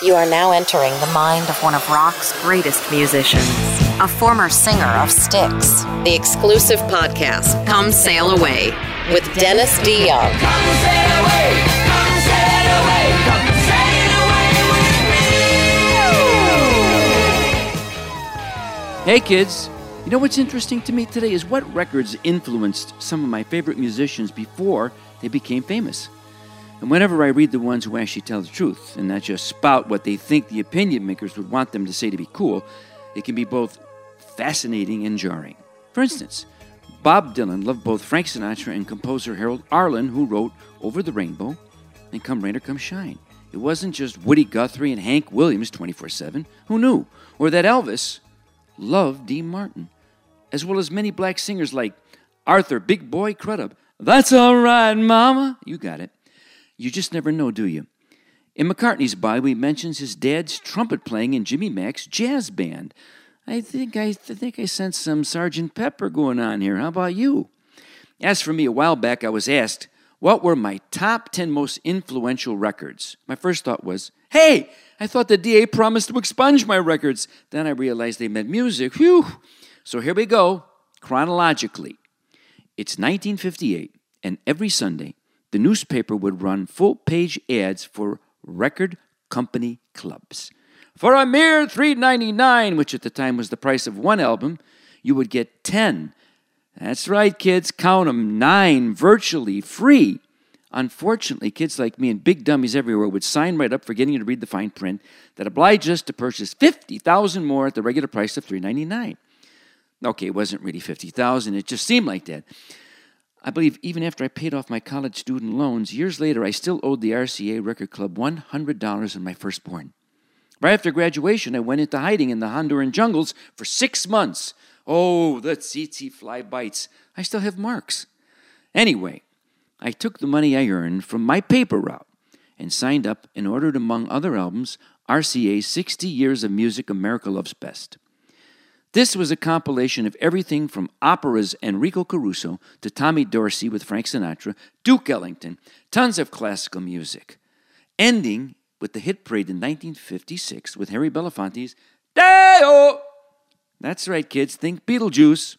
You are now entering the mind of one of rock's greatest musicians, a former singer of Styx. The exclusive podcast, Come Sail Away, with Dennis DeYoung. Come sail away, come sail away, come sail away with me. Hey kids, you know what's interesting to me today is what records influenced some of my favorite musicians before they became famous. And whenever I read the ones who actually tell the truth and not just spout what they think the opinion makers would want them to say to be cool, it can be both fascinating and jarring. For instance, Bob Dylan loved both Frank Sinatra and composer Harold Arlen, who wrote Over the Rainbow and Come Rain or Come Shine. It wasn't just Woody Guthrie and Hank Williams 24 7. Who knew? Or that Elvis loved Dean Martin, as well as many black singers like Arthur Big Boy Crudup. That's all right, Mama. You got it. You just never know, do you? In McCartney's bio, he mentions his dad's trumpet playing in Jimmy Mack's jazz band. I think I, I think I sense some Sergeant Pepper going on here. How about you? As for me, a while back, I was asked what were my top 10 most influential records. My first thought was, hey, I thought the DA promised to expunge my records. Then I realized they meant music. Phew. So here we go, chronologically. It's 1958, and every Sunday, the newspaper would run full page ads for record company clubs. For a mere $3.99, which at the time was the price of one album, you would get 10. That's right, kids, count 'em, nine virtually free. Unfortunately, kids like me and big dummies everywhere would sign right up forgetting to read the fine print that obliged us to purchase 50,000 more at the regular price of $3.99. Okay, it wasn't really 50,000, it just seemed like that. I believe even after I paid off my college student loans, years later, I still owed the RCA Record Club $100 on my firstborn. Right after graduation, I went into hiding in the Honduran jungles for six months. Oh, the tsetse fly bites. I still have marks. Anyway, I took the money I earned from my paper route and signed up and ordered, among other albums, RCA's 60 Years of Music America Loves Best. This was a compilation of everything from opera's Enrico Caruso to Tommy Dorsey with Frank Sinatra, Duke Ellington, tons of classical music, ending with the hit parade in 1956 with Harry Belafonte's Day-O! That's right, kids, think Beetlejuice.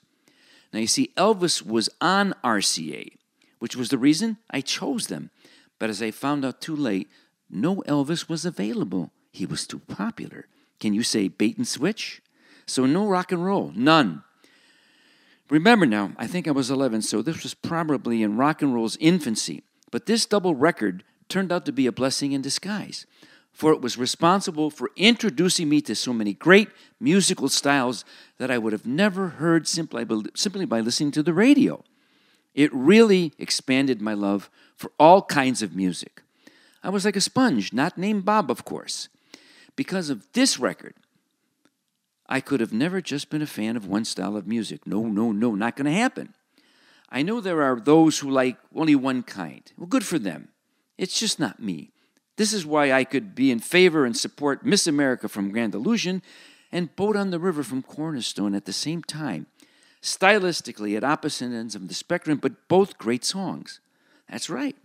Now, you see, Elvis was on RCA, which was the reason I chose them. But as I found out too late, no Elvis was available. He was too popular. Can you say bait and switch? So no rock and roll, none. Remember now, I think I was 11, so this was probably in rock and roll's infancy. But this double record turned out to be a blessing in disguise, for it was responsible for introducing me to so many great musical styles that I would have never heard simply by, simply by listening to the radio. It really expanded my love for all kinds of music. I was like a sponge, not named Bob, of course. Because of this record, I could have never just been a fan of one style of music. No, no, no, not going to happen. I know there are those who like only one kind. Well, good for them. It's just not me. This is why I could be in favor and support Miss America from Grand Illusion and Boat on the River from Cornerstone at the same time. Stylistically at opposite ends of the spectrum, but both great songs. That's right.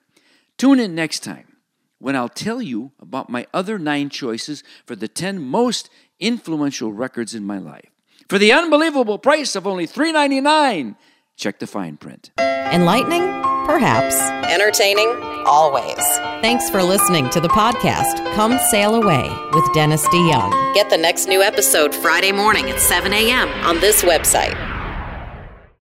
Tune in next time when I'll tell you about my other nine choices for the 10 most influential records in my life. For the unbelievable price of only $3.99, check the fine print. Enlightening? Perhaps. Entertaining? Always. Thanks for listening to the podcast, Come Sail Away with Dennis DeYoung. Get the next new episode Friday morning at 7 a.m. on this website,